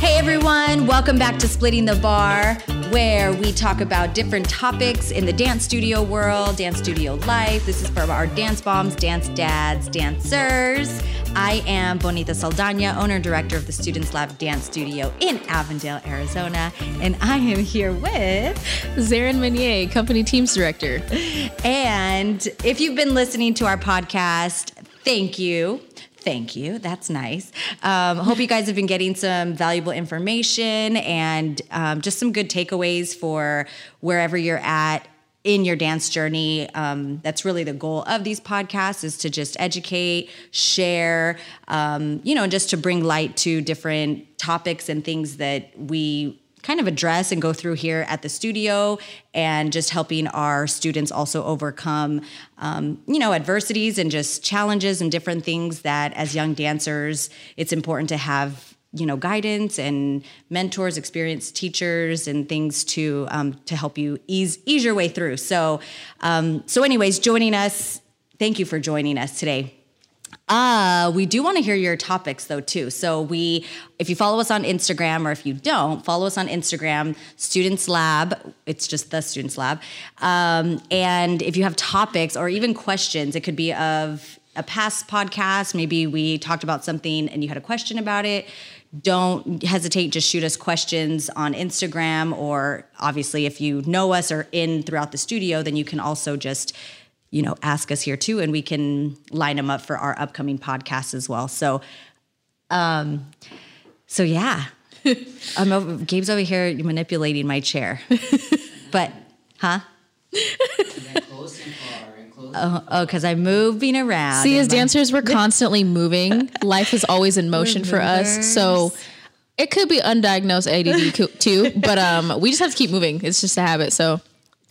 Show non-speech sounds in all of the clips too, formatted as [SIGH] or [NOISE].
Hey everyone, welcome back to Splitting the Bar, where we talk about different topics in the dance studio world, dance studio life. This is for our dance bombs, dance dads, dancers. I am Bonita Saldana, owner and director of the Students Lab Dance Studio in Avondale, Arizona, and I am here with Zarin Meunier, company teams director. And if you've been listening to our podcast, thank you. Thank you. That's nice. Um, hope you guys have been getting some valuable information and um, just some good takeaways for wherever you're at in your dance journey. Um, that's really the goal of these podcasts is to just educate, share, um, you know, just to bring light to different topics and things that we kind of address and go through here at the studio and just helping our students also overcome um, you know adversities and just challenges and different things that as young dancers it's important to have you know guidance and mentors experienced teachers and things to um, to help you ease ease your way through. So um, so anyways joining us thank you for joining us today uh, we do want to hear your topics though too. So we, if you follow us on Instagram, or if you don't, follow us on Instagram, Students Lab. It's just the Students Lab. Um, and if you have topics or even questions, it could be of a past podcast. Maybe we talked about something and you had a question about it. Don't hesitate. Just shoot us questions on Instagram, or obviously, if you know us or in throughout the studio, then you can also just you know, ask us here too, and we can line them up for our upcoming podcasts as well. So, um, so yeah, [LAUGHS] I'm over, Gabe's over here manipulating my chair, [LAUGHS] but huh? Oh, because I'm moving around. See, as dancers, we're [LAUGHS] constantly moving. Life is always in motion for us. So it could be undiagnosed ADD too, but um, we just have to keep moving. It's just a habit. So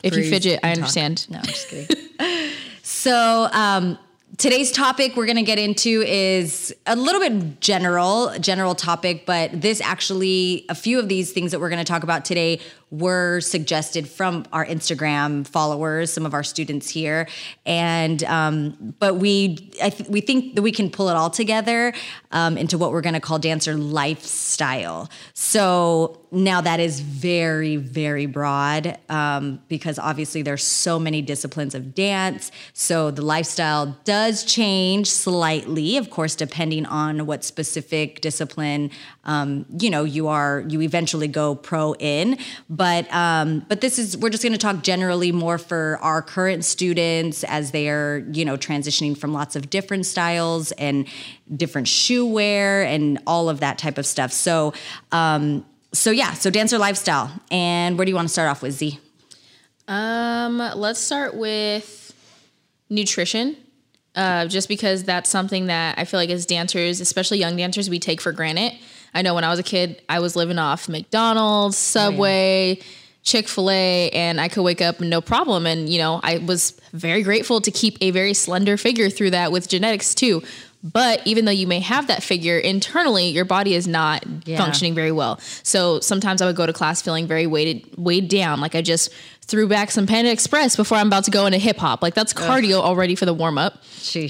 if you fidget, I understand. No, I'm just kidding. [LAUGHS] so, um, today's topic we're going to get into is a little bit general, general topic, but this actually, a few of these things that we're going to talk about today were suggested from our Instagram followers, some of our students here, and um, but we th- we think that we can pull it all together um, into what we're going to call dancer lifestyle. So now that is very very broad um, because obviously there's so many disciplines of dance. So the lifestyle does change slightly, of course, depending on what specific discipline um, you know you are you eventually go pro in but um, but this is we're just going to talk generally more for our current students as they are you know transitioning from lots of different styles and different shoe wear and all of that type of stuff. So um, so yeah so dancer lifestyle. And where do you want to start off with z? Um let's start with nutrition. Uh, just because that's something that I feel like as dancers, especially young dancers, we take for granted. I know when I was a kid, I was living off McDonald's, Subway, oh, yeah. Chick fil A, and I could wake up no problem. And, you know, I was very grateful to keep a very slender figure through that with genetics too. But even though you may have that figure internally, your body is not yeah. functioning very well. So sometimes I would go to class feeling very weighted, weighed down. Like I just threw back some Panda Express before I'm about to go into hip hop. Like that's cardio Ugh. already for the warm up.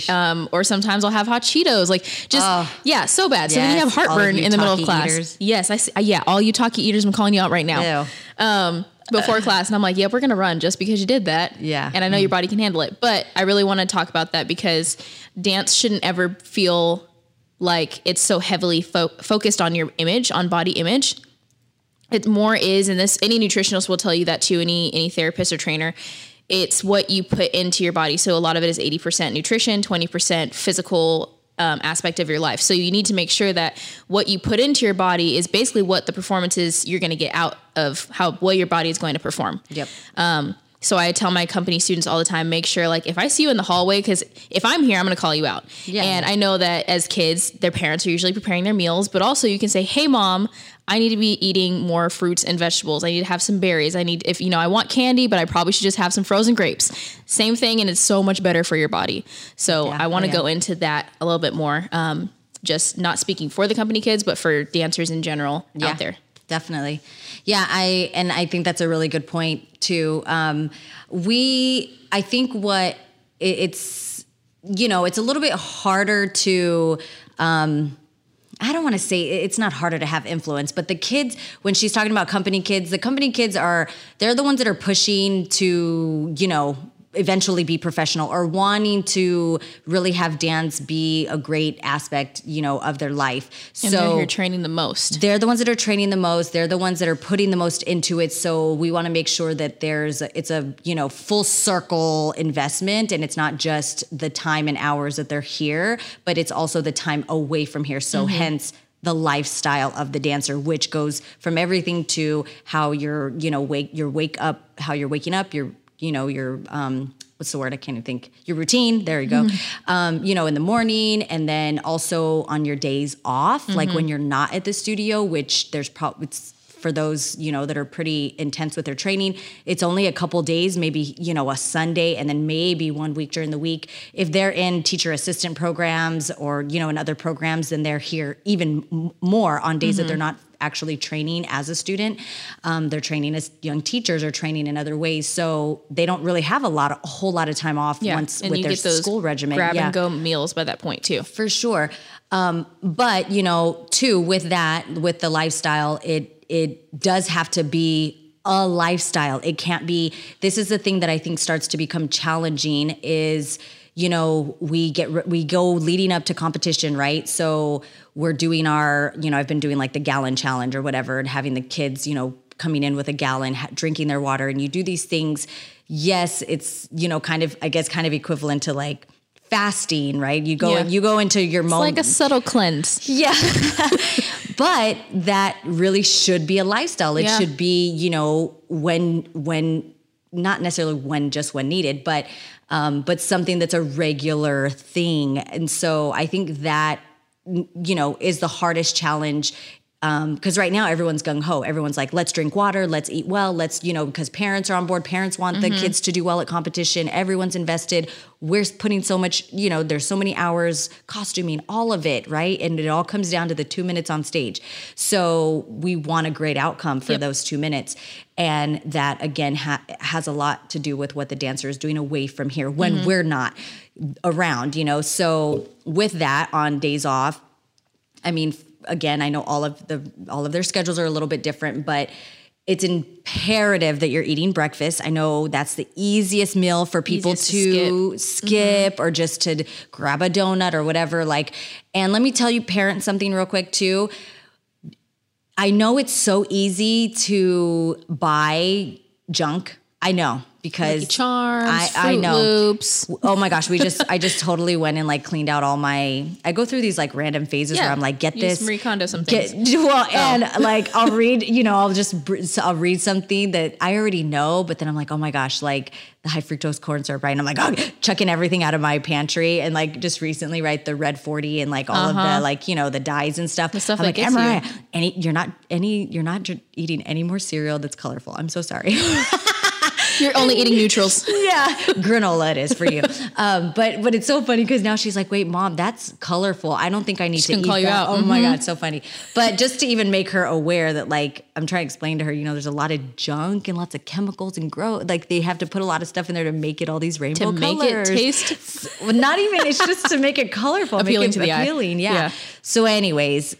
Um, or sometimes I'll have hot Cheetos. Like just oh. yeah, so bad. Yes, so then you have heartburn in the middle of class. Eaters. Yes, I see. Yeah, all you Takis eaters, I'm calling you out right now. Um, before [LAUGHS] class, and I'm like, yeah, we're gonna run just because you did that. Yeah, and I know mm. your body can handle it. But I really want to talk about that because dance shouldn't ever feel like it's so heavily fo- focused on your image, on body image it more is and this any nutritionist will tell you that too any any therapist or trainer it's what you put into your body so a lot of it is 80% nutrition 20% physical um, aspect of your life so you need to make sure that what you put into your body is basically what the performances you're going to get out of how well your body is going to perform yep um, so I tell my company students all the time, make sure like if I see you in the hallway, because if I'm here, I'm going to call you out. Yeah. And I know that as kids, their parents are usually preparing their meals, but also you can say, "Hey, mom, I need to be eating more fruits and vegetables. I need to have some berries. I need if you know I want candy, but I probably should just have some frozen grapes." Same thing, and it's so much better for your body. So yeah, I want to yeah. go into that a little bit more. Um, just not speaking for the company kids, but for dancers in general out there definitely. Yeah, I and I think that's a really good point too. Um, we, I think what it, it's, you know, it's a little bit harder to. Um, I don't want to say it's not harder to have influence, but the kids, when she's talking about company kids, the company kids are, they're the ones that are pushing to, you know, eventually be professional or wanting to really have dance be a great aspect, you know, of their life. And so you're training the most. they're the ones that are training the most they're the ones that are putting the most into it so we want to make sure that there's a, it's a you know full circle investment and it's not just the time and hours that they're here but it's also the time away from here so mm-hmm. hence the lifestyle of the dancer which goes from everything to how you're you know wake your wake up how you're waking up your you know your um what's the word? I can't even think. Your routine. There you go. Um you know in the morning and then also on your days off like when you're not at the studio which there's probably for those you know that are pretty intense with their training it's only a couple days maybe you know a sunday and then maybe one week during the week. If they're in teacher assistant programs or you know in other programs then they're here even m- more on days that they're not actually training as a student um, they're training as young teachers or training in other ways so they don't really have a lot of, a whole lot of time off once and with their get those school regimen grab yeah and go meals by that point too. for sure. Um, but you know, too, with that, with the lifestyle, it it does have to be a lifestyle. It can't be. This is the thing that I think starts to become challenging. Is you know we get we go leading up to competition, right? So we're doing our you know I've been doing like the gallon challenge or whatever, and having the kids you know coming in with a gallon, ha- drinking their water, and you do these things. Yes, it's you know kind of I guess kind of equivalent to like fasting, right? You go Yeah. you go into your It's moment. like a subtle cleanse. Yeah. [LAUGHS] but that really should be a lifestyle. It Yeah. should be, you know, when when not necessarily when just when needed, but um, but something that's a regular thing. And so I think that you know is the hardest challenge Um, because right now everyone's gung ho. Everyone's like, let's drink water, let's eat well, let's, you know, because parents are on board. Parents want the mm-hmm. kids to do well at competition. Everyone's invested. We're putting so much, you know, there's so many hours, costuming, all of it, right? And it all comes down to the two minutes on stage. So we want a great outcome for Yep. those two minutes. And that, again, ha- has a lot to do with what the dancer is doing away from here when mm-hmm. we're not around, you know? So with that, on days off, I mean, again, I know all of the all of their schedules are a little bit different, but it's imperative that you're eating breakfast. I know that's the easiest meal for people Easiest to to skip, mm-hmm. or just to grab a donut or whatever. Like, and let me tell you, parents, something real quick too. I know it's so easy to buy junk. I know because Lucky Charms, I, I know. Loops. Oh my gosh, we just I just totally went and like cleaned out all my I go through these like random phases where I'm like get you this Marie Kondo some get things. [LAUGHS] well oh. and [LAUGHS] like I'll read you know I'll just I'll read something that I already know but then I'm like oh my gosh like the high fructose corn syrup right and I'm like oh, chucking everything out of my pantry and like just recently right the red 40 and like all of the uh-huh. like you know the dyes and stuff the stuff I'm like gets you. any you're not any you're not eating any more cereal that's colorful I'm so sorry [LAUGHS] You're only eating neutrals. [LAUGHS] yeah, granola it is for you. Um, but but it's so funny because now she's like, wait, mom, that's colorful. I don't think I need to gonna eat call you that. out. Mm-hmm. Oh my god, so funny. But just to even make her aware that like I'm trying to explain to her, you know, there's a lot of junk and lots of chemicals and grow. Like they have to put a lot of stuff in there to make it all these rainbow colors To make it taste Well, not even. It's just to make it colorful, Appealing make it to the eye. appealing. Yeah. Yeah. So, anyways,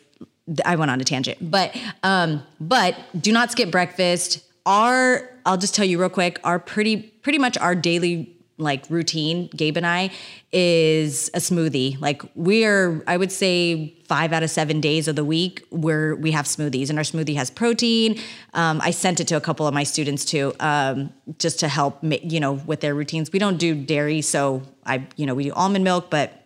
I went on a tangent, but um, but do not skip breakfast. Our I'll just tell you real quick. Our pretty pretty much our daily like routine, Gabe and I, is a smoothie. Like we're I would say five out of seven days of the week where we have smoothies, and our smoothie has protein. Um, I sent it to a couple of my students too, um, just to help you know with their routines. We don't do dairy, so I you know we do almond milk, but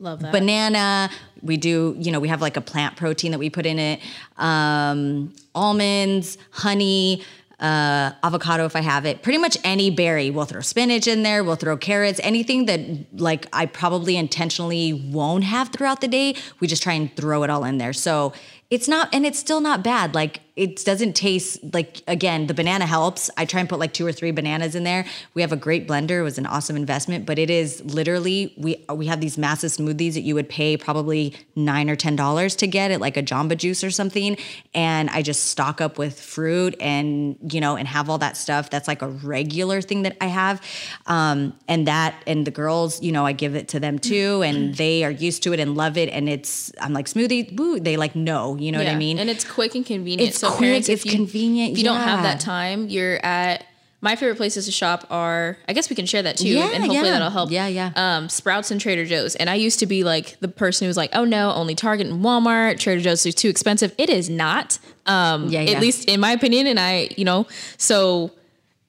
Love that. banana. We do, you know, we have like a plant protein that we put in it. Um, almonds, honey, uh, avocado if I have it. Pretty much any berry. We'll throw spinach in there. We'll throw carrots. Anything that like I probably intentionally won't have throughout the day. We just try and throw it all in there. So it's not, and it's still not bad. Like it doesn't taste like again the banana helps. I try and put like two or three bananas in there. We have a great blender. It was an awesome investment, but it is literally we we have these massive smoothies that you would pay probably nine or ten dollars to get at like a Jamba Juice or something, and I just stock up with fruit and you know and have all that stuff. That's like a regular thing that I have, um, and that and the girls, you know, I give it to them too, and they are used to it and love it. And it's I'm like smoothie, woo. They like no, you know what I mean? And it's quick and convenient. It's so quick, parents, it's if you, convenient, If you don't have that time, you're at my favorite places to shop are. I guess we can share that too, Yeah, and hopefully yeah. that'll help. Yeah, yeah. Um, Sprouts and Trader Joe's, and I used to be like the person who was like, "Oh no, only Target and Walmart, Trader Joe's is too expensive." It is not. Um, Yeah, yeah. At least in my opinion, and I, you know, so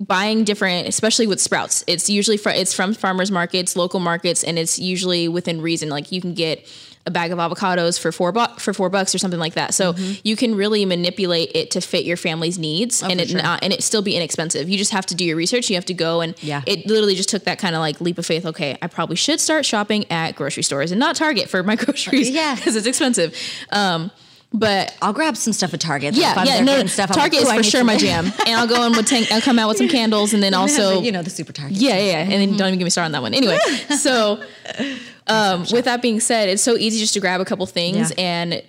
buying different especially with sprouts it's usually fr- it's from farmers markets local markets and it's usually within reason like you can get a bag of avocados for four bu- for four bucks or something like that so you can really manipulate it to fit your family's needs and Mm-hmm. Oh, for it sure. not and it still be inexpensive you just have to do your research you have to go and Yeah. it literally just took that kind of like leap of faith okay i probably should start shopping at grocery stores and not target for my [LAUGHS] groceries Yeah. because it's expensive um but I'll grab some stuff at Target. If yeah, I'm yeah, no, getting stuff, I'm like, Target is for sure my jam, and I'll go in with tank. I'll come out with some [LAUGHS] candles, and then also, you know, the super Target. yeah, yeah, yeah, and then don't even get me started on that one. Anyway, [LAUGHS] so um, with that being said, it's so easy just to grab a couple things, Yeah. and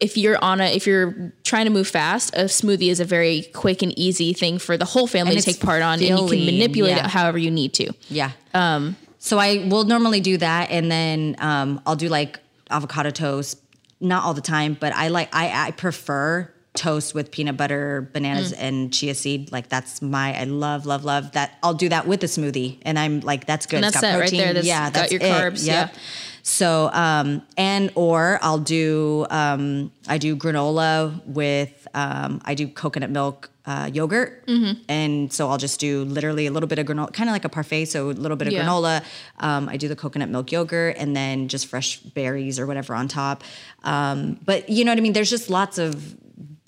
if you're on a, if you're trying to move fast, a smoothie is a very quick and easy thing for the whole family And to take part on, and you can manipulate yeah. it however you need to. Yeah. Um, so I will normally do that, and then um, I'll do like avocado toast. Not all the time, but I like I I prefer toast with peanut butter, bananas, Mm. and chia seed. Like that's my I love love love that. I'll do that with a smoothie, and I'm like that's good. And It's that's got it right protein. there. That's yeah, got that's your it. carbs, Yep. yeah. So um and or I'll do um I do granola with um I do coconut milk uh, yogurt Mm-hmm. and so I'll just do literally a little bit of granola kind of like a parfait so a little bit of Yeah. granola um, I do the coconut milk yogurt and then just fresh berries or whatever on top um, but you know what I mean there's just lots of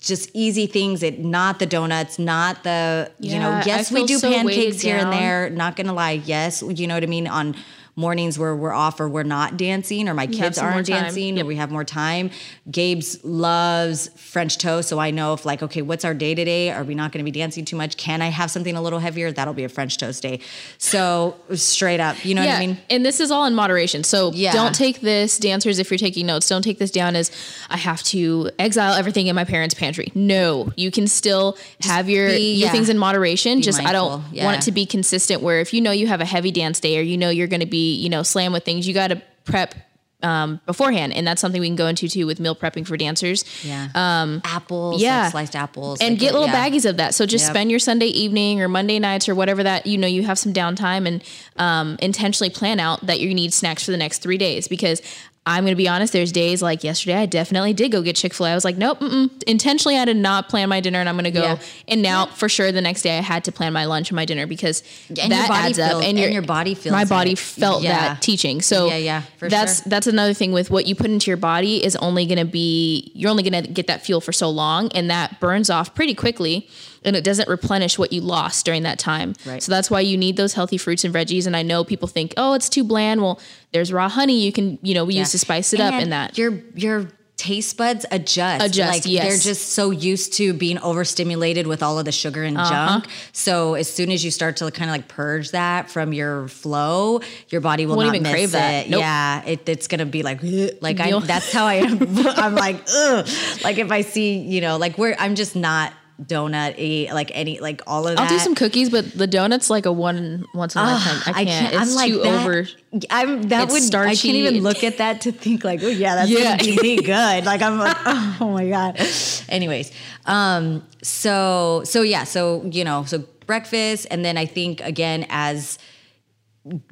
just easy things it not the donuts not the you know yes we do so pancakes here and there not gonna lie yes you know what I mean on mornings where we're off or we're not dancing or my have kids aren't dancing Yep. or we have more time. Gabe's loves French toast, so I know if like, okay, what's our day today? Are we not going to be dancing too much? Can I have something a little heavier? That'll be a French toast day. So straight up, you know yeah, what I mean? and this is all in moderation. So Yeah. don't take this, dancers, if you're taking notes, don't take this down as I have to exile everything in my parents' pantry. No, you can still have your be- your yeah. things in moderation. Just I don't want it to be consistent. Where if you know you have a heavy dance day, or you know you're going to be you know slam with things, you got to prep. Um, beforehand, and that's something we can go into too with meal prepping for dancers. Yeah. Um, apples, yeah. like sliced apples, and like, get little yeah. baggies of that. So just Yep. spend your Sunday evening or Monday nights or whatever that you know you have some downtime and um, intentionally plan out that you need snacks for the next three days because. I'm going to be honest. There's days like yesterday, I definitely did go get Chick fil A. I was like, nope, intentionally, I did not plan my dinner and I'm going to go. Yeah. And now, for sure, the next day I had to plan my lunch and my dinner because And your that adds up. feels- and your body feels My body it. felt Yeah. that teaching. So Yeah, yeah, that's sure. that's another thing with what you put into your body is only going to be you're only going to get that fuel for so long and that burns off pretty quickly and it doesn't replenish what you lost during that time. Right. So that's why you need those healthy fruits and veggies and I know people think, "Oh, it's too bland." Well, there's raw honey you can, you know, we use to spice it up in that. Your your taste buds adjust. Adjust, Like yes. they're just so used to being overstimulated with all of the sugar and Uh-huh. junk. So as soon as you start to kind of like purge that from your flow, your body will Won't not even miss crave that. it. Nope. Yeah, it, it's gonna be like like I. That's how I am. [LAUGHS] I'm like ugh. Like if I see you know like where I'm just not donut eat like any like all of that. I'll do some cookies, but the donuts like a one once in a lifetime. I can't. It's I'm like too that, over. I'm that would I can't even look at that to think like, oh yeah, that's Yeah. gonna be [LAUGHS] good. Like I'm like, oh my god. Anyways, um, so so yeah, so you know, so breakfast, and then I think again as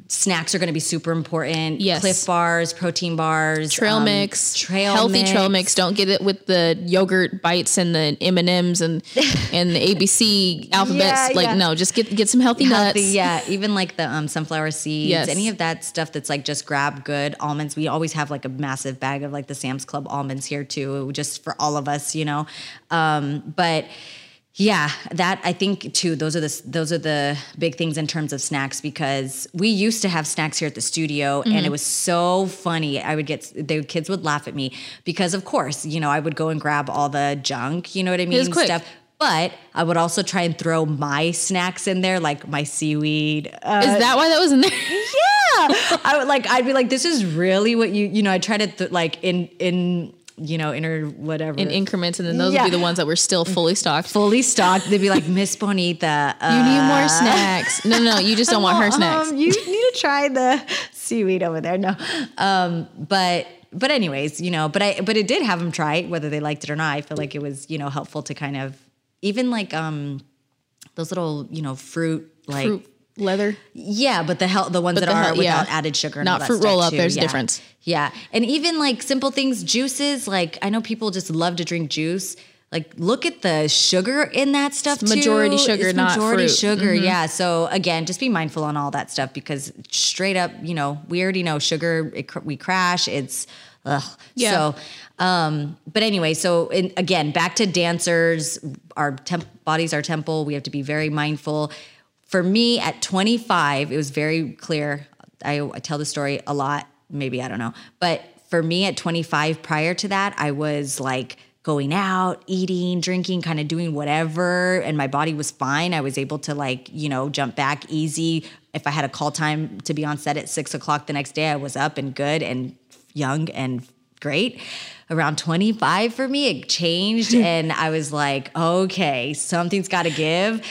snacks are going to be super important. Yes. Clif bars, protein bars, trail um, mix, trail healthy mix. trail mix. Don't get it with the yogurt bites and the M and M's and [LAUGHS] and the ABC alphabets. Yeah, like yeah. no, just get get some healthy, Healthy, nuts. yeah, even like the um, sunflower seeds, Yes. any of that stuff that's like just grab good almonds. We always have like a massive bag of like the Sam's Club almonds here too, just for all of us, you know. Um, but Yeah, that I think too. Those are the those are the big things in terms of snacks because we used to have snacks here at the studio, and Mm-hmm. it was so funny. I would get the kids would laugh at me because, of course, you know, I would go and grab all the junk. You know what I mean? Stuff. But I would also try and throw my snacks in there, like my seaweed. Uh, Is that why that was in there? [LAUGHS] yeah, I would like. I'd be like, "This is really what you you know." I try to th- like in in you know in or whatever in increments, and then those Yeah. would be the ones that were still fully stocked. fully stocked. They'd be like, Miss Bonita, uh, You need more snacks. No, no, no, you just don't want her [LAUGHS] snacks. Um, you need to try the seaweed over there. No, um, but but anyways, you know, but I but it did have them try it, whether they liked it or not. I feel like it was you know helpful to kind of even like um those little you know fruit like Fruit, leather. yeah, but the hell the ones that the are without yeah. added sugar, and Not fruit roll-up, too. there's a yeah. difference. Yeah, and even like simple things, juices. Like I know people just love to drink juice. Like look at the sugar in that stuff. It's too. majority sugar, It's not majority fruit. Mm-hmm. sugar. Yeah. So again, just be mindful on all that stuff because straight up, you know, we already know sugar. It, cr- we crash. It's ugh. Yeah. So. Um, but anyway, so in, again, back to dancers, our temp- bodies, our temple. We have to be very mindful. For me, at 25, it was very clear. I, I tell the story a lot. Maybe I don't know, but for me, at 25, prior to that, I was like going out, eating, drinking, kind of doing whatever, and my body was fine. I was able to like you know jump back easy. If I had a call time to be on set at six o'clock the next day, I was up and good and young and great. Around 25 for me, it changed. [LAUGHS] and I was like, okay, something's got to give.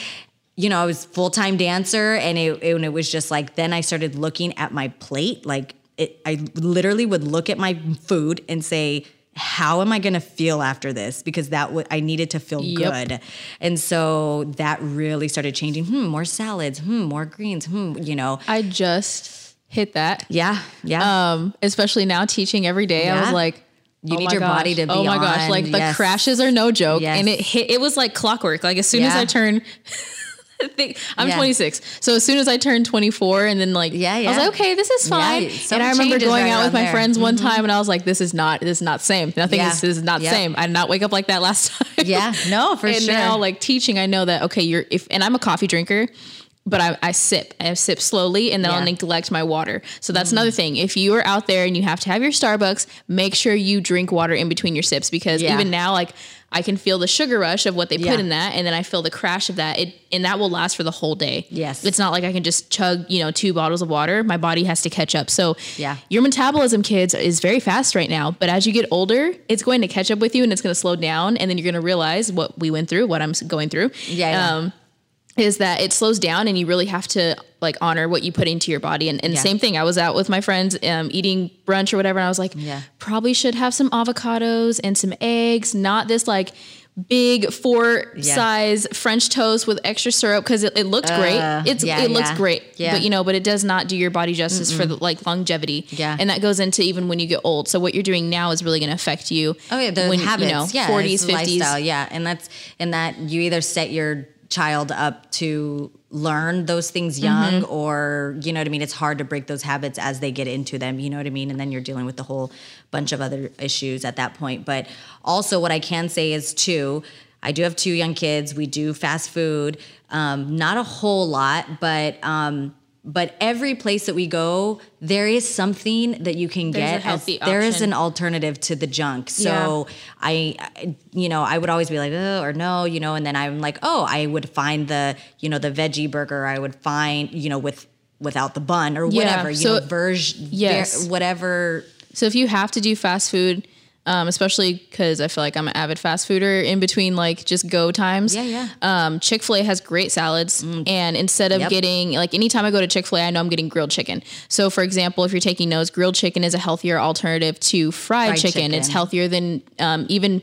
You know, I was full time dancer, and it, and it was just like, then I started looking at my plate. Like, it, I literally would look at my food and say, how am I going to feel after this? Because that would I needed to feel Yep. good, and so that really started changing. Hmm, more salads. Hmm, more greens. Hmm, you know. I just hit that. Yeah, yeah. Um, especially now teaching every day. I was like, You oh need your gosh, body to be Oh my gosh, on, like the yes. crashes are no joke, Yes. and it hit. It was like clockwork. Like as soon as I turned. [LAUGHS] Think I'm Yeah. 26. So as soon as I turned 24 and then like Yeah, I was like, okay, this is fine. some and I remember going right out with my there. Mm-hmm. friends one time and I was like, this is not this is not same. Nothing Yeah. is this is not Yep. same. I did not wake up like that last [LAUGHS] time. Yeah, no, for and sure. And now like teaching, I know that okay, you're if and I'm a coffee drinker. But I, I sip. I sip slowly, and then I'll Mm-hmm. neglect my water. So that's another thing. If you are out there and you have to have your Starbucks, make sure you drink water in between your sips because Yeah. even now, like I can feel the sugar rush of what they Yeah. put in that, and then I feel the crash of that. It and that will last for the whole day. Yes. it's not like I can just chug, you know, two bottles of water. My body has to catch up. So Yeah. your metabolism, kids, is very fast right now. But as you get older, it's going to catch up with you, and it's going to slow down, and then you're going to realize what we went through, what I'm going through. Yeah, yeah. Um, is that it slows down and you really have to like honor what you put into your body and, and Yeah. same thing i was out with my friends um, eating brunch or whatever and i was like Yeah. probably should have some avocados and some eggs not this like big four Yeah. size french toast with extra syrup because it, it looks great Uh, it's yeah, it looks great Yeah. but you know but it does not do your body justice for the like longevity Yeah. and that goes into even when you get old so what you're doing now is really going to affect you Oh yeah, the when, habits. you know yeah, 40s 50s lifestyle. Yeah, and that's and that you either set your child up to learn those things Mm-hmm. young, or you know what I mean. It's hard to break those habits as they get into them. You know what I mean, and then you're dealing with a whole bunch of other issues at that point. But also, what I can say is too. I do have two young kids. We do fast food, um, not a whole lot, but um, but every place that we go, there is something that you can There's get. as- there is an alternative to the junk. So I, I- you know, I would always be like, oh, or no, you know, and then I'm like, oh, I would find the, you know, the veggie burger. I would find, you know, with without the bun or Yeah, whatever, you so- know, version, Yes. whatever. So if you have to do fast food, um, especially because I feel like I'm an avid fast fooder in between like just go times. Yeah, yeah. Um, Chick Fil A has great salads, and instead of Yep. getting like anytime I go to Chick Fil A, I know I'm getting grilled chicken. So for example, if you're taking notes, grilled chicken is a healthier alternative to fried, Fried chicken. It's healthier than um, even.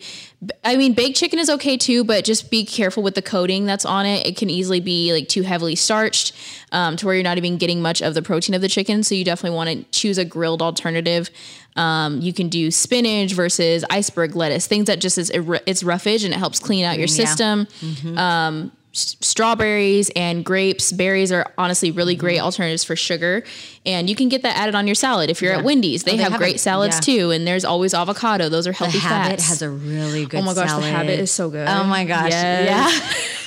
I mean, baked chicken is okay too, but just be careful with the coating that's on it. It can easily be like too heavily starched um, to where you're not even getting much of the protein of the chicken. So you definitely want to choose a grilled alternative. Um, you can do spinach versus iceberg lettuce, things that just is it's roughage and it helps clean out your Yeah. system. Um, s- strawberries and grapes. Berries are honestly really Mm-hmm. great alternatives for sugar, and you can get that added on your salad. If you're at Wendy's, they, Oh, they have have great it. salads Yeah. too, and there's always avocado. Those are The healthy Habit fats. has a really good oh my gosh, salad. the habit is so good. Oh my gosh. Yes.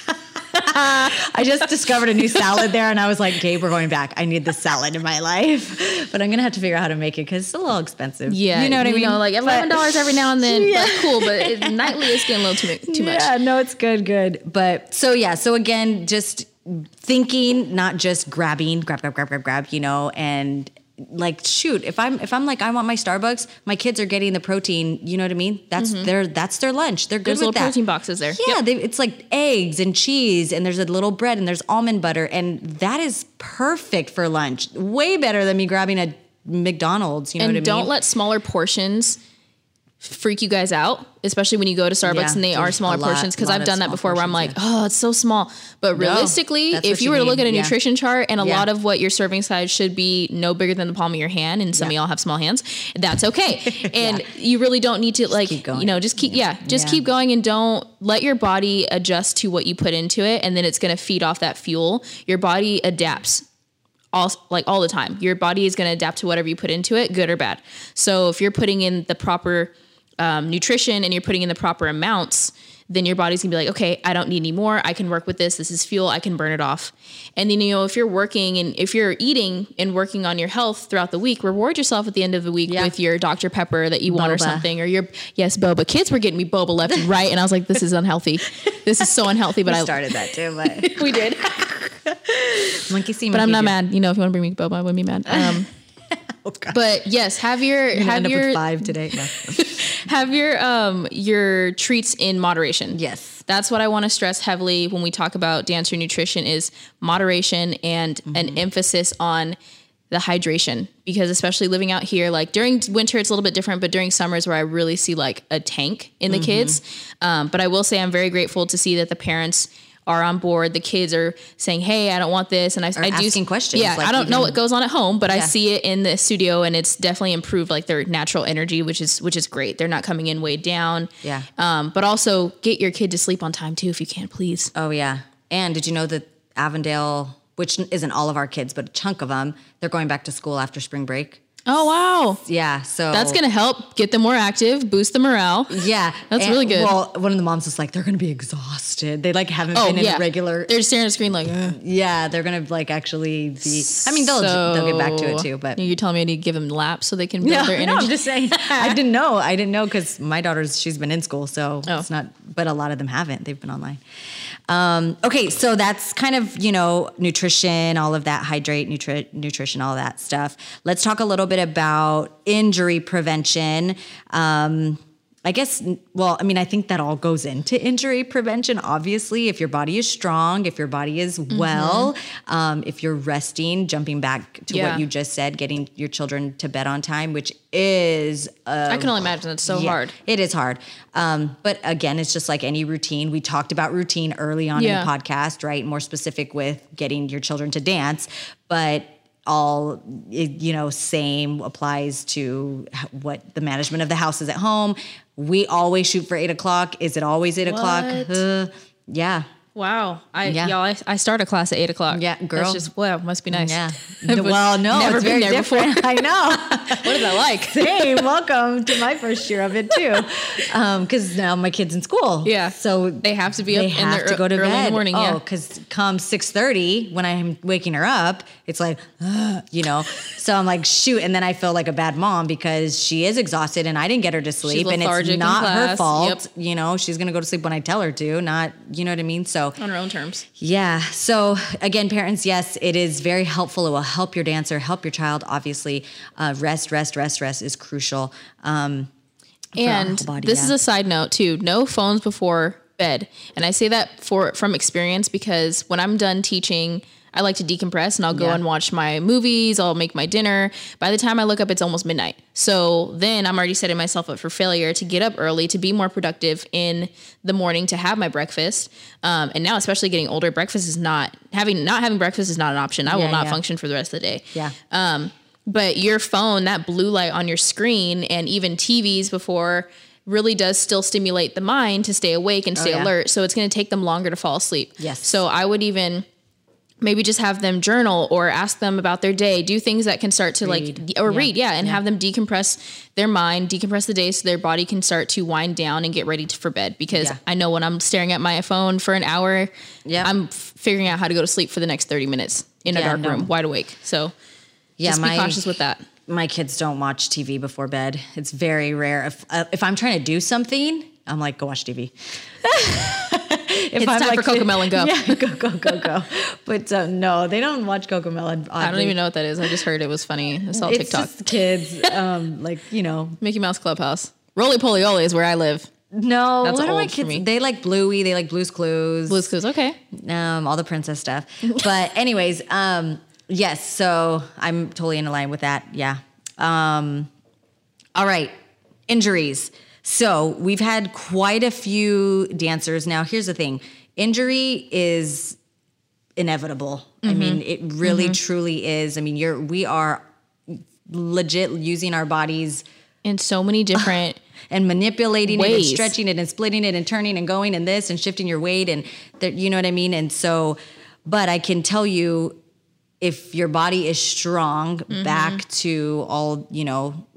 Yeah. [LAUGHS] [LAUGHS] I just discovered a new salad there and I was like, Gabe, we're going back. I need this salad in my life. But I'm going to have to figure out how to make it because it's a little expensive. Yeah, You know what I mean? like eleven But- dollars every now and then. [LAUGHS] Yeah. That's cool, but it, nightly it's getting a little too too much. Yeah, no, it's good, good. But so yeah, so again, just thinking, not just grabbing, grab, grab, grab, grab, grab, you know, and like shoot, if I'm if I'm like I want my Starbucks, my kids are getting the protein, you know what I mean? That's their that's their lunch. They're good Mm-hmm. There's with little that. protein boxes there. Yeah, Yep. they, it's like eggs and cheese, and there's a little bread, and there's almond butter, and that is perfect for lunch. Way better than me grabbing a McDonald's. You know and what I mean? don't let smaller portions freak you guys out, especially when you go to Starbucks Yeah, and they are smaller lot- portions. Because I've done that before where I'm like, portions, oh, it's so small. But realistically, that's if you you were to look at a yeah. nutrition chart and a Yeah. lot of what your serving size should be no bigger than the palm of your hand, and some of y'all have small hands, that's okay. [LAUGHS] And you really don't need to like, you know, just keep, yeah, just Yeah. keep going and don't let your body adjust to what you put into it. And then it's going to feed off that fuel. Your body adapts all like all the time. Your body is going to adapt to whatever you put into it, good or bad. So if you're putting in the proper um, nutrition and you're putting in the proper amounts, then your body's gonna be like, okay, I don't need any more. I can work with this. This is fuel. I can burn it off. And then you know if you're working and if you're eating and working on your health throughout the week, reward yourself at the end of the week Yeah. with your Dr Pepper that you want or something, or your yes boba. Kids were getting me boba left and right, and I was like, this is unhealthy. This is so unhealthy. But I started that too, but [LAUGHS] we did. monkey see, But I'm not do. mad. You know, if you want to bring me boba, I wouldn't be mad. Um, [LAUGHS] Oh, but yes, have your have end up your with five today. No. [LAUGHS] have your um your treats in moderation. Yes. That's what I want to stress heavily when we talk about dancer nutrition is moderation and Mm-hmm. an emphasis on the hydration because especially living out here like during winter it's a little bit different but during summers where I really see like a tank in the Mm-hmm. kids um, but I will say I'm very grateful to see that the parents are on board the kids are saying hey I don't want this and I, I do asking questions, yeah like I don't know what goes on at home but I see it in the studio and it's definitely improved like their natural energy which is which is great they're not coming in weighed down Yeah. um, but also get your kid to sleep on time too if you can, please. Oh yeah. And did you know that Avondale, which isn't all of our kids, but a chunk of them, they're going back to school after spring break. Oh wow, Yeah. So that's gonna help get them more active, boost the morale. Yeah, That's And- really good. Well, one of the moms was like, "They're going to be exhausted. They like haven't Oh been in yeah, a regular. They're staring at the screen like. "Ugh." Yeah, they're going to like actually be. I mean, they'll they'll get back to it too. But you're telling me I need to give them laps so they can build [LAUGHS] no, their no, energy. I'm just saying. I [LAUGHS] didn't know. I didn't know because my daughter's she's been in school, so Oh. it's not. But a lot of them haven't. They've been online. Um, okay, so that's kind of you know nutrition, all of that, hydrate, nutri- nutrition, all that stuff. Let's talk a little bit about injury prevention. Um, I guess, well, I mean, I think that all goes into injury prevention. Obviously, if your body is strong, if your body is well, um, if you're resting, jumping back to Mm-hmm. Yeah. what you just said, getting your children to bed on time, which is uh, I can only imagine that's so yeah, hard. It is hard. Um, but again, it's just like any routine. We talked about routine early on Yeah. in the podcast, right? More specific with getting your children to dance, but all you know same applies to what the management of the house is at home we always shoot for eight o'clock. Is it always eight o'clock? Uh, yeah Wow, I Yeah. y'all, I, I start a class at eight o'clock. Yeah, girl. That's just wow, must be nice. yeah [LAUGHS] well no never it's been very there different. before. [LAUGHS] i know [LAUGHS] What is that like? hey, welcome to my first year of it too. Um, Because now my kid's in school. Yeah. So They have to be up they in have to go to early bed. morning, Oh, yeah. because come six thirty when I'm waking her up, it's like, "Ugh," you know. So I'm like, shoot, and then I feel like a bad mom because she is exhausted and I didn't get her to sleep, and it's not her fault. You know, she's gonna go to sleep when I tell her to, not you know what I mean. So On her own terms. yeah. So again, parents, yes, it is very helpful. It will help your dancer, help your child. Obviously, uh, rest, rest, rest, rest is crucial. Um, And body, this yeah. is a side note too. No phones before bed. And I say that for from experience because when I'm done teaching, I like to decompress and I'll go Yeah. and watch my movies, I'll make my dinner. By the time I look up it's almost midnight. So then I'm already setting myself up for failure to get up early to be more productive in the morning to have my breakfast. Um, and now especially getting older, breakfast is not having not having breakfast is not an option. I will not yeah. function for the rest of the day. yeah. Um, but your phone, that blue light on your screen, and even TVs before really does still stimulate the mind to stay awake and stay Oh, yeah. alert. So it's going to take them longer to fall asleep. Yes. So I would even maybe just have them journal or ask them about their day, do things that can start to like, or Yeah. read, yeah, and have them decompress their mind, decompress the day so their body can start to wind down and get ready to, for bed. Because Yeah. I know when I'm staring at my phone for an hour, Yeah. I'm figuring out how to go to sleep for the next 30 minutes in a dark no. room, wide awake. So Yeah, just my be cautious with that. my kids don't watch TV before bed. It's very rare. If uh, if I'm trying to do something, I'm like, go watch TV. [LAUGHS] [LAUGHS] if It's time for Cocomelon, go. [LAUGHS] Yeah, go go go go. [LAUGHS] but uh, no, they don't watch Cocomelon. I don't even know what that is. I just heard it was funny. I saw It's TikTok. just kids, um, like you know. Mickey Mouse Clubhouse. Rolie Polie Olie is where I live. No, That's what are my kids? They like Bluey. They like Blue's Clues. Blue's Clues. Okay. um, all the princess stuff. But anyways, um, yes. So I'm totally in line with that. Yeah. Um, all right, injuries. So we've had quite a few dancers. Now, here's the thing: injury is inevitable. I mean, it really, truly is. I mean, you're we are legit using our bodies In so many different. [SIGHS] and manipulating it and stretching it and splitting it and turning and going and this and shifting your weight and that you know what I mean and so but I can tell you if your body is strong Mm-hmm. back to all you know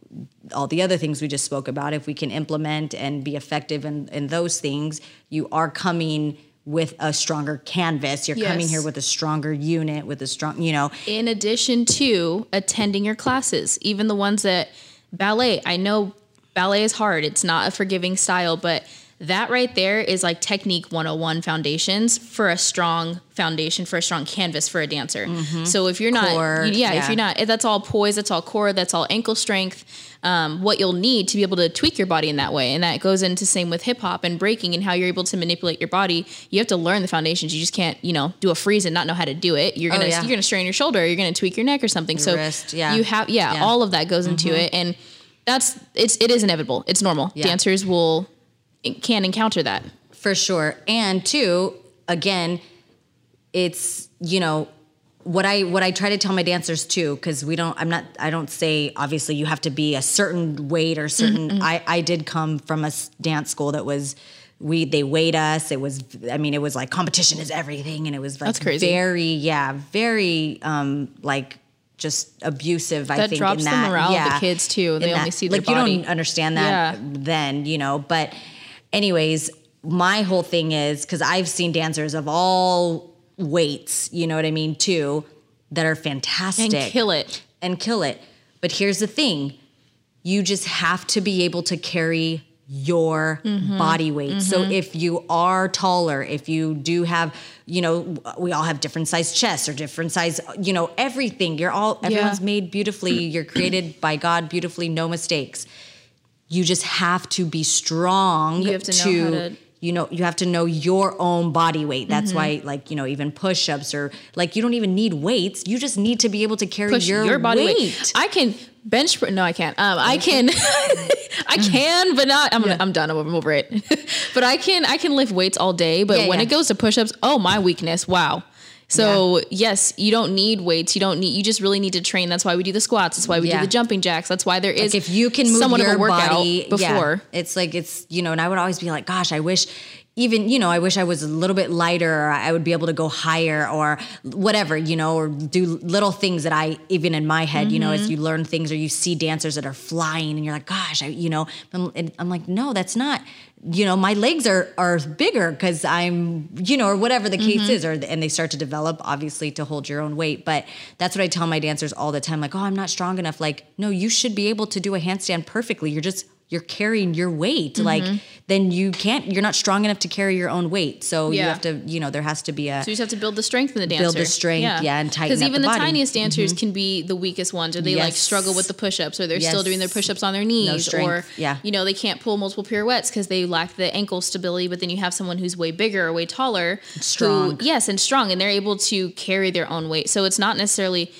all the other things we just spoke about if we can implement and be effective in, in those things you are coming with a stronger canvas. You're coming here with a stronger unit with a strong you know. In addition to attending your classes, even the ones that ballet, I know ballet is hard. It's not a forgiving style, but that right there is like technique 101 foundations for a strong foundation for a strong canvas for a dancer. So if you're not Core, yeah, yeah. if you're not that's all poise, that's all core, that's all ankle strength. Um, what you'll need to be able to tweak your body in that way. And that goes into same with hip hop and breaking and how you're able to manipulate your body. You have to learn the foundations. You just can't, you know, do a freeze and not know how to do it. You're gonna Oh, yeah. you're gonna strain your shoulder, you're gonna tweak your neck or something. so wrist, yeah. you have yeah. Mm-hmm. all of that goes into it. And that's it's it is inevitable. It's normal. Dancers will can encounter that. For sure. And two, again, it's, you know, what I what I try to tell my dancers too, because we don't I'm not I don't say obviously you have to be a certain weight or certain Mm-hmm, I, I did come from a dance school that was we they weighed us. It was I mean, it was like competition is everything and it was like That's crazy. very, yeah, very um like just abusive, I That think. drops in the that. morale of the kids, too. They only see their like you body. don't understand that Yeah. then, you know. But, anyways, my whole thing is because I've seen dancers of all weights, you know what I mean, too, that are fantastic And kill it. and kill it. But here's the thing you just have to be able to carry your Mm-hmm. body weight. So if you are taller, if you do have, you know, we all have different size chests or different size, you know, everything. You're all everyone's made beautifully. You're created by God beautifully, no mistakes. You just have to be strong You have to know how to- you know you have to know your own body weight that's Mm-hmm. why like you know even push-ups or like you don't even need weights you just need to be able to carry Push your, your, body weight. weight, I can bench. No, I can't. Um, I can. [LAUGHS] I can, but not. I'm. gonna I'm done. I'm over it. [LAUGHS] but I can. I can lift weights all day. But Yeah, when yeah. it goes to push-ups, oh my weakness. Wow. So yes, you don't need weights. You don't need. You just really need to train. That's why we do the squats. That's why we Yeah. do the jumping jacks. That's why there is. like if you can move somewhat your of a workout body before. yeah, it's like it's you know and i would always be like gosh i wish even you know i wish i was a little bit lighter or i would be able to go higher or whatever you know or do little things that i even in my head you know Mm-hmm. as you learn things or you see dancers that are flying and you're like gosh I, you know I'm like no that's not you know my legs are are bigger because i'm you know or whatever the case Mm-hmm. is or and they start to develop obviously to hold your own weight but that's what i tell my dancers all the time like oh i'm not strong enough like no you should be able to do a handstand perfectly you're just you're carrying your weight Mm-hmm. like then you can't you're not strong enough to carry your own weight so you have to you know there has to be a So you just have to build the strength in the dancer. Build the strength, yeah, and tighten Because even the the. Mm-hmm. tiniest dancers can be the weakest ones, or they like struggle with the push-ups, or they're still doing their push-ups on their knees, or yeah. you know they can't pull multiple pirouettes because they lack the ankle stability. But then you have someone who's way bigger or way taller, Strong. who yes, and strong, and they're able to carry their own weight. So it's not necessarily.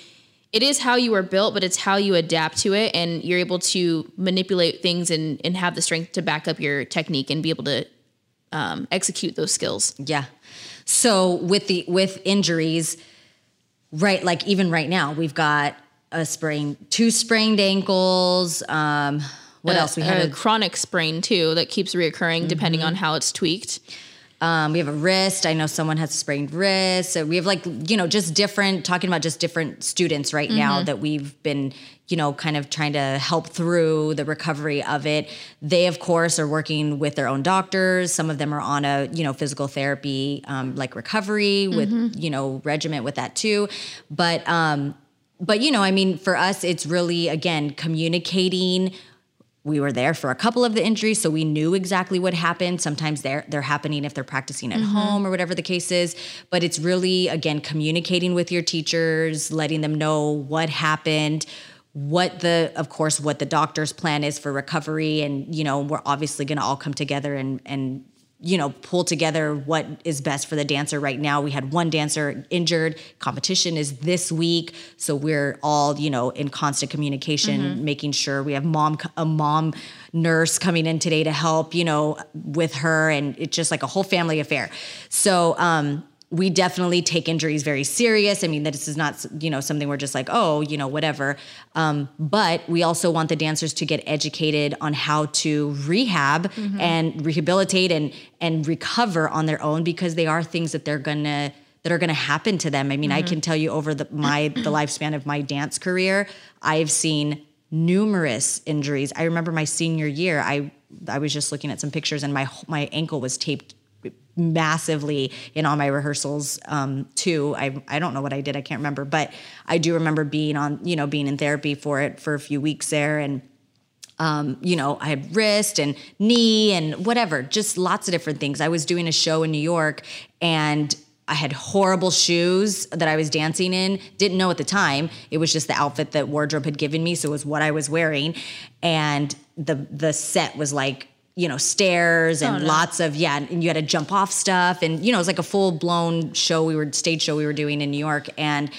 It is how you are built, but it's how you adapt to it, and you're able to manipulate things and, and have the strength to back up your technique and be able to um, execute those skills. Yeah. So with the with injuries, right? Like even right now, we've got a sprain, two sprained ankles. Um, what a- else? We a, had a chronic sprain too that keeps reoccurring depending Mm-hmm. on how it's tweaked. Um, we have a wrist. I know someone has a sprained wrist. So we have like, you know, just different, talking about just different students right now Mm-hmm. that we've been, you know, kind of trying to help through the recovery of it. They, of course, are working with their own doctors. Some of them are on a, you know, physical therapy, um, like recovery with, Mm-hmm. you know, regiment with that too. But, um, but you know, I mean, for us, it's really again communicating we were there for a couple of the injuries so we knew exactly what happened. Sometimes they're they're happening if they're practicing at mm-hmm. home or whatever the case is but it's really again communicating with your teachers letting them know what happened what the of course what the doctor's plan is for recovery and you know we're obviously going to all come together and and you know pull together what is best for the dancer. Right now we had one dancer injured. Competition is this week. So we're all you know in constant communication making sure we have mom a mom nurse coming in today to help you know with her. And it's just like a whole family affair. So um we definitely take injuries very serious. I mean, that this is not, you know, something we're just like, oh, you know, whatever. Um, but we also want the dancers to get educated on how to rehab and rehabilitate and and recover on their own because they are things that they're gonna that are gonna happen to them. I mean, I can tell you over the my the lifespan of my dance career, I've seen numerous injuries. I remember my senior year, I I was just looking at some pictures and my my ankle was taped massively in all my rehearsals um, too. I I don't know what I did. I can't remember, but I do remember being on you know being in therapy for it for a few weeks there and. Um, you know, I had wrist and knee and whatever, just lots of different things. I was doing a show in New York and I had horrible shoes that I was dancing in. Didn't know at the time. It was just the outfit that wardrobe had given me, so it was what I was wearing. And the the set was like you know stairs and oh, no. lots of yeah and you had to jump off stuff. And you know it was like a full blown show we were stage show we were doing in New York. And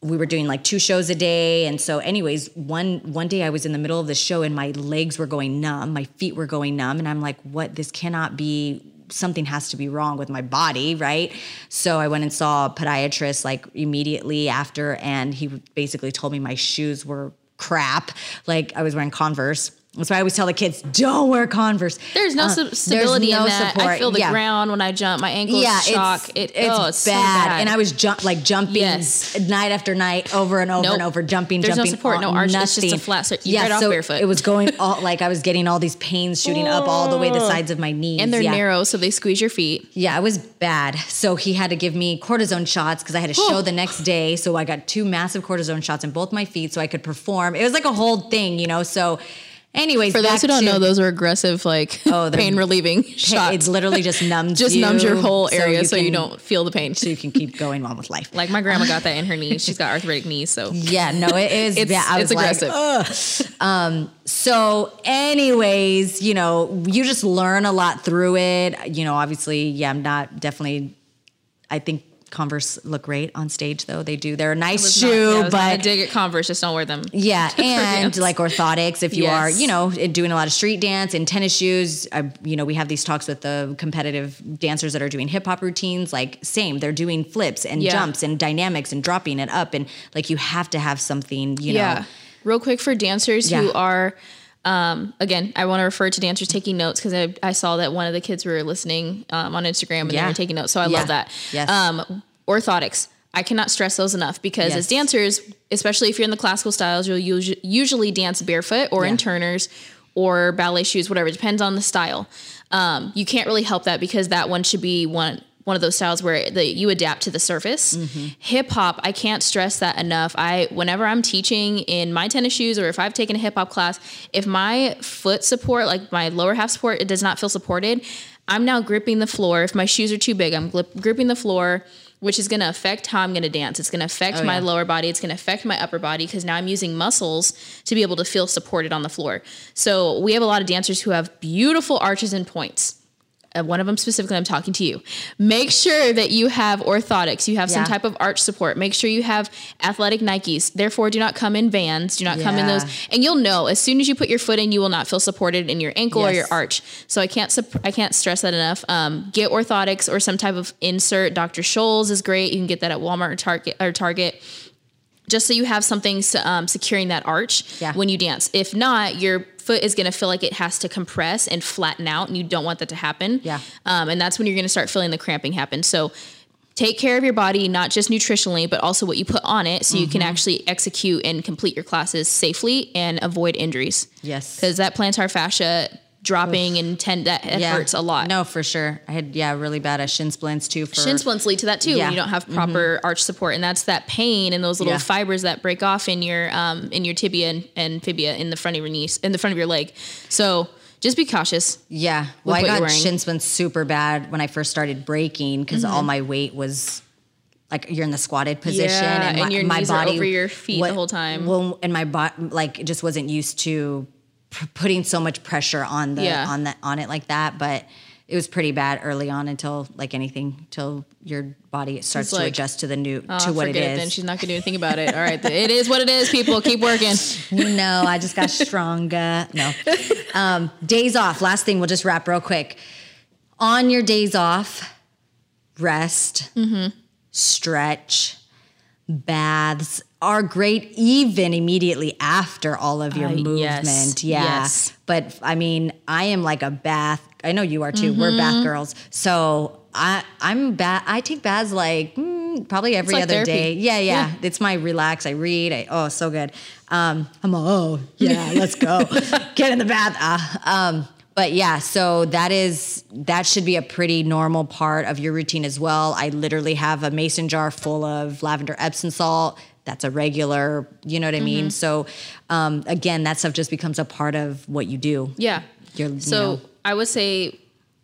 we were doing like two shows a day. And so anyways one one day I was in the middle of the show and my legs were going numb my feet were going numb. And I'm like what? This cannot be something has to be wrong with my body right? So I went and saw a podiatrist like immediately after. And he basically told me my shoes were crap. Like I was wearing Converse that's why I always tell the kids, don't wear Converse. There's no Uh, stability there's no in that. I feel the Yeah. ground when I jump. My ankles Yeah, shock. it's, it, it's, oh, it's bad. so bad. And I was jump like jumping Yes. night after night, over and over Nope. and over, jumping, There's no jumping. support, no on arch, it's just a flat sur- you ride off so barefoot. It was going all like I was getting all these pains shooting up all the way the sides of my knees. and they're yeah. narrow, so they squeeze your feet. Yeah, it was bad. So he had to give me cortisone shots because I had a show the next day. So I got two massive cortisone shots in both my feet so I could perform. It was like a whole thing, you know. So, anyways, For those who don't to- know, those are aggressive, like [LAUGHS] Oh, pain relieving [LAUGHS] shots. It's literally just [LAUGHS] numbs just you, numbs your whole area so you, can- don't feel the pain. so you can keep going on with life. Like my grandma got that in her knees. She's got arthritic knees, so Yeah, no, it is. It's- yeah, I it's was like, aggressive. "Ugh." Um, so, anyways, you know, you just learn a lot through it. You know, obviously, yeah, I'm not definitely. I think Converse look great on stage, though they do. They're a nice was not- shoe, yeah, I but dig at Converse. Just don't wear them. [LAUGHS] yeah, and like orthotics, if you are, you know, doing a lot of street dance and tennis shoes, I, you know, we have these talks with the competitive dancers that are doing hip hop routines. Like, same, they're doing flips and Yeah. jumps and dynamics and dropping it up, and like you have to have something, you yeah. know. Real quick for dancers who are, um, again, I want to refer to dancers taking notes because I, I saw that one of the kids were listening um, on Instagram and they were taking notes. So I Yeah. love that. Yes. Um, orthotics. I cannot stress those enough because Yes. as dancers, especially if you're in the classical styles, you'll usu- usually dance barefoot or in turners or ballet shoes, whatever. It depends on the style. Um, you can't really help that because that one should be one one of those styles where the, you adapt to the surface. Mm-hmm. Hip hop, I can't stress that enough. I whenever I'm teaching in my tennis shoes or if I've taken a hip hop class, if my foot support, like my lower half support, it does not feel supported, I'm now gripping the floor. If my shoes are too big, I'm grip, gripping the floor, which is going to affect how I'm going to dance. It's going to affect Oh, my yeah. lower body. It's going to affect my upper body because now I'm using muscles to be able to feel supported on the floor. So we have a lot of dancers who have beautiful arches and points. Uh, one of them specifically, I'm talking to you. Make sure that you have orthotics. You have some type of arch support. Make sure you have athletic Nikes. Therefore, do not come in Vans. Do not come in those. And you'll know as soon as you put your foot in, you will not feel supported in your ankle or your arch. So I can't I can't stress that enough. Um, get orthotics or some type of insert. Dr. Scholl's is great. You can get that at Walmart or Target or Target. Just so you have something um, securing that arch Yeah. when you dance. If not, your foot is going to feel like it has to compress and flatten out, and you don't want that to happen. Yeah. Um, and that's when you're going to start feeling the cramping happen. So take care of your body, not just nutritionally, but also what you put on it, so you Mm-hmm. can actually execute and complete your classes safely and avoid injuries. Yes. Because that plantar fascia dropping and tend that it hurts a lot. No, for sure. I had yeah really bad uh, shin splints too. For Shin splints lead to that too Yeah. Mm-hmm. when you don't have proper arch support, and that's that pain and those little Yeah. fibers that break off in your um, in your tibia and, and fibia in the front of your knees, in the front of your leg. So just be cautious. Yeah. Well, I got shin splints super bad when I first started breaking because all Mm-hmm. my weight was like you're in the squatted position Yeah, and, and my, your my knees are body over your feet the whole time. Well, and my body like just wasn't used to putting so much pressure on the Yeah. on that on it like that, but. It was pretty bad early on until like anything, until your body starts to adjust to the new Oh, to what it. Then she's not gonna do anything about it. [LAUGHS] All right, it is what it is. People keep working. [LAUGHS] no, I just got stronger. No. [LAUGHS] Um, days off. Last thing, we'll just wrap real quick. On your days off, rest, Mm-hmm. stretch, baths are great even immediately after all of your Uh, movement. yes, Yeah. yes. But I mean, I am like a bath. I know you are too. We're bath Mm-hmm. girls. So I I'm bath. I take baths like mm, probably every like other therapy. day. Yeah, yeah, Yeah. It's my relax. I read. I, oh, so good. Um, I'm all, oh yeah, [LAUGHS] let's go. Get in the bath. Ah, um, but yeah, so that is that should be a pretty normal part of your routine as well. I literally have a mason jar full of lavender Epsom salt. That's a regular, you know what I Mm-hmm. mean? So um, again, that stuff just becomes a part of what you do. Yeah. You're- you so know. I would say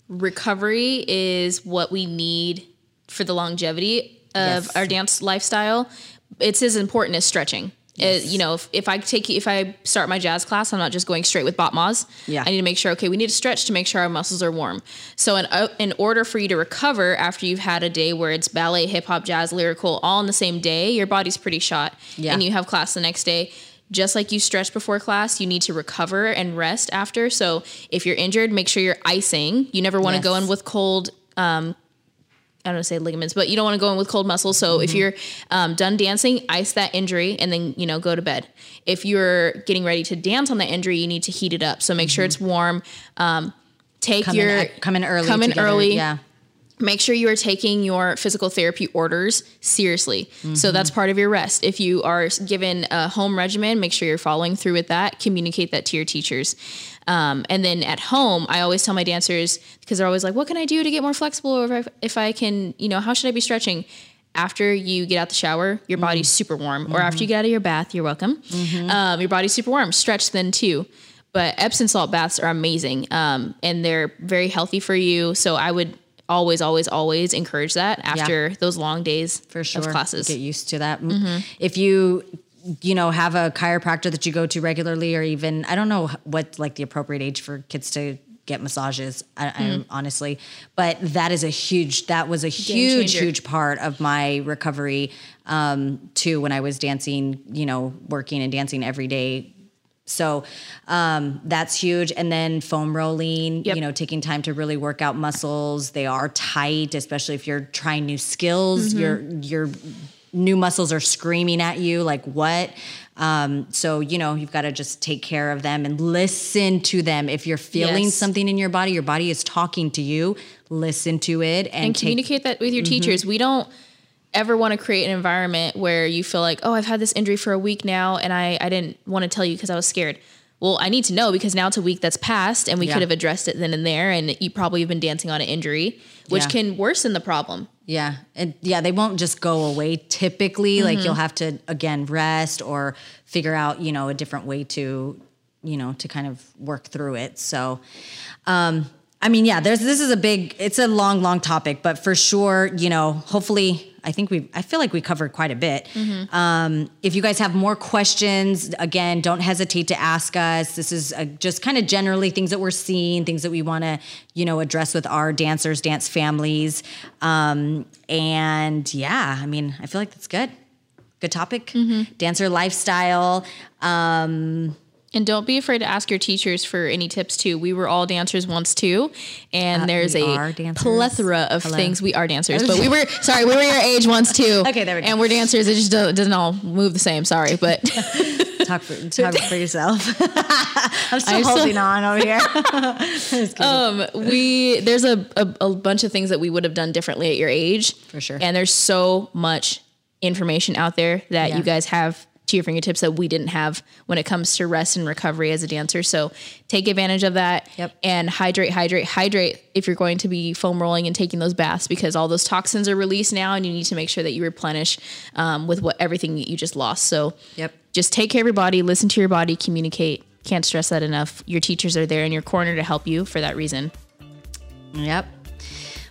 recovery is what we need for the longevity of Yes. our dance lifestyle. It's as important as stretching. Uh, you know, if, if I take if I start my jazz class, I'm not just going straight with battements. Yeah. I need to make sure. Okay, we need to stretch to make sure our muscles are warm. So, in uh, in order for you to recover after you've had a day where it's ballet, hip hop, jazz, lyrical, all in the same day, your body's pretty shot. Yeah. And you have class the next day. Just like you stretch before class, you need to recover and rest after. So if you're injured, make sure you're icing. You never want to go in with cold. Um, I don't want to say ligaments, but you don't want to go in with cold muscles. So Mm-hmm. if you're um, done dancing, ice that injury and then you know go to bed. If you're getting ready to dance on that injury, you need to heat it up. So make sure it's warm. Um, take Come your uh, come in early. Come in together. early Yeah. make sure you are taking your physical therapy orders seriously. Mm-hmm. So that's part of your rest. If you are given a home regimen, make sure you're following through with that. Communicate that to your teachers. Um, and then at home, I always tell my dancers because they're always like, "What can I do to get more flexible? Or if I, if I can, you know, how should I be stretching?" After you get out the shower, your body's super warm. Or after you get out of your bath, you're welcome. Um, your body's super warm. Stretch then too. But Epsom salt baths are amazing, um, and they're very healthy for you. So I would always, always, always encourage that after those long days for sure. of classes. Get used to that. Mm, Mm-hmm. If you you know have a chiropractor that you go to regularly, or even I don't know what like the appropriate age for kids to get massages. I. I honestly, but that is a huge. That was a huge, huge part of my recovery um, too. When I was dancing, you know, working and dancing every day. So um, that's huge. And then foam rolling, Yep. you know, taking time to really work out muscles. They are tight, especially if you're trying new skills. Your your new muscles are screaming at you like what? Um, so you know you've got to just take care of them and listen to them. If you're feeling Yes. something in your body, your body is talking to you. Listen to it and, and take, communicate that with your Mm-hmm. teachers. We don't ever want to create an environment where you feel like, oh, I've had this injury for a week now, and I, I didn't want to tell you because I was scared. Well, I need to know because now it's a week that's passed, and we Yeah. could have addressed it then and there, and you probably have been dancing on an injury, which Yeah. can worsen the problem. Yeah. And yeah, they won't just go away typically. Like you'll have to again rest or figure out, you know, a different way to, you know, to kind of work through it. So um I mean, yeah, there's this is a big it's a long, long topic, but for sure, you know, hopefully I think we I feel like we covered quite a bit. Um, if you guys have more questions, again, don't hesitate to ask us. This is uh just kind of generally things that we're seeing, things that we want to, you know, address with our dancers, dance families. Um, and yeah, I mean, I feel like that's good. Good topic. Dancer lifestyle. Um, And don't be afraid to ask your teachers for any tips too. We were all dancers once too, and Uh, there's a plethora of things. We are dancers, but [LAUGHS] we were sorry, we were your age once too. [LAUGHS] Okay, there we go. And we're dancers. It just doesn't, all move the same. Sorry, but [LAUGHS] Talk for, talk for yourself. I'm still I'm still- holding on over here. um, we there's a, a a bunch of things that we would have done differently at your age For sure. And there's so much information out there that Yeah. you guys have to your fingertips that we didn't have when it comes to rest and recovery as a dancer. So take advantage of that Yep. and hydrate, hydrate, hydrate if you're going to be foam rolling and taking those baths because all those toxins are released now and you need to make sure that you replenish um, with what everything that you just lost. So Yep. just take care of your body, listen to your body, communicate. Can't stress that enough. Your teachers are there in your corner to help you for that reason. Yep.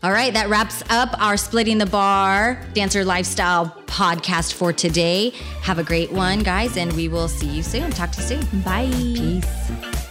All right, that wraps up our Splitting the Bar Dancer Lifestyle podcast for today. Have a great one, guys, and we will see you soon. Talk to you soon. Bye. Peace.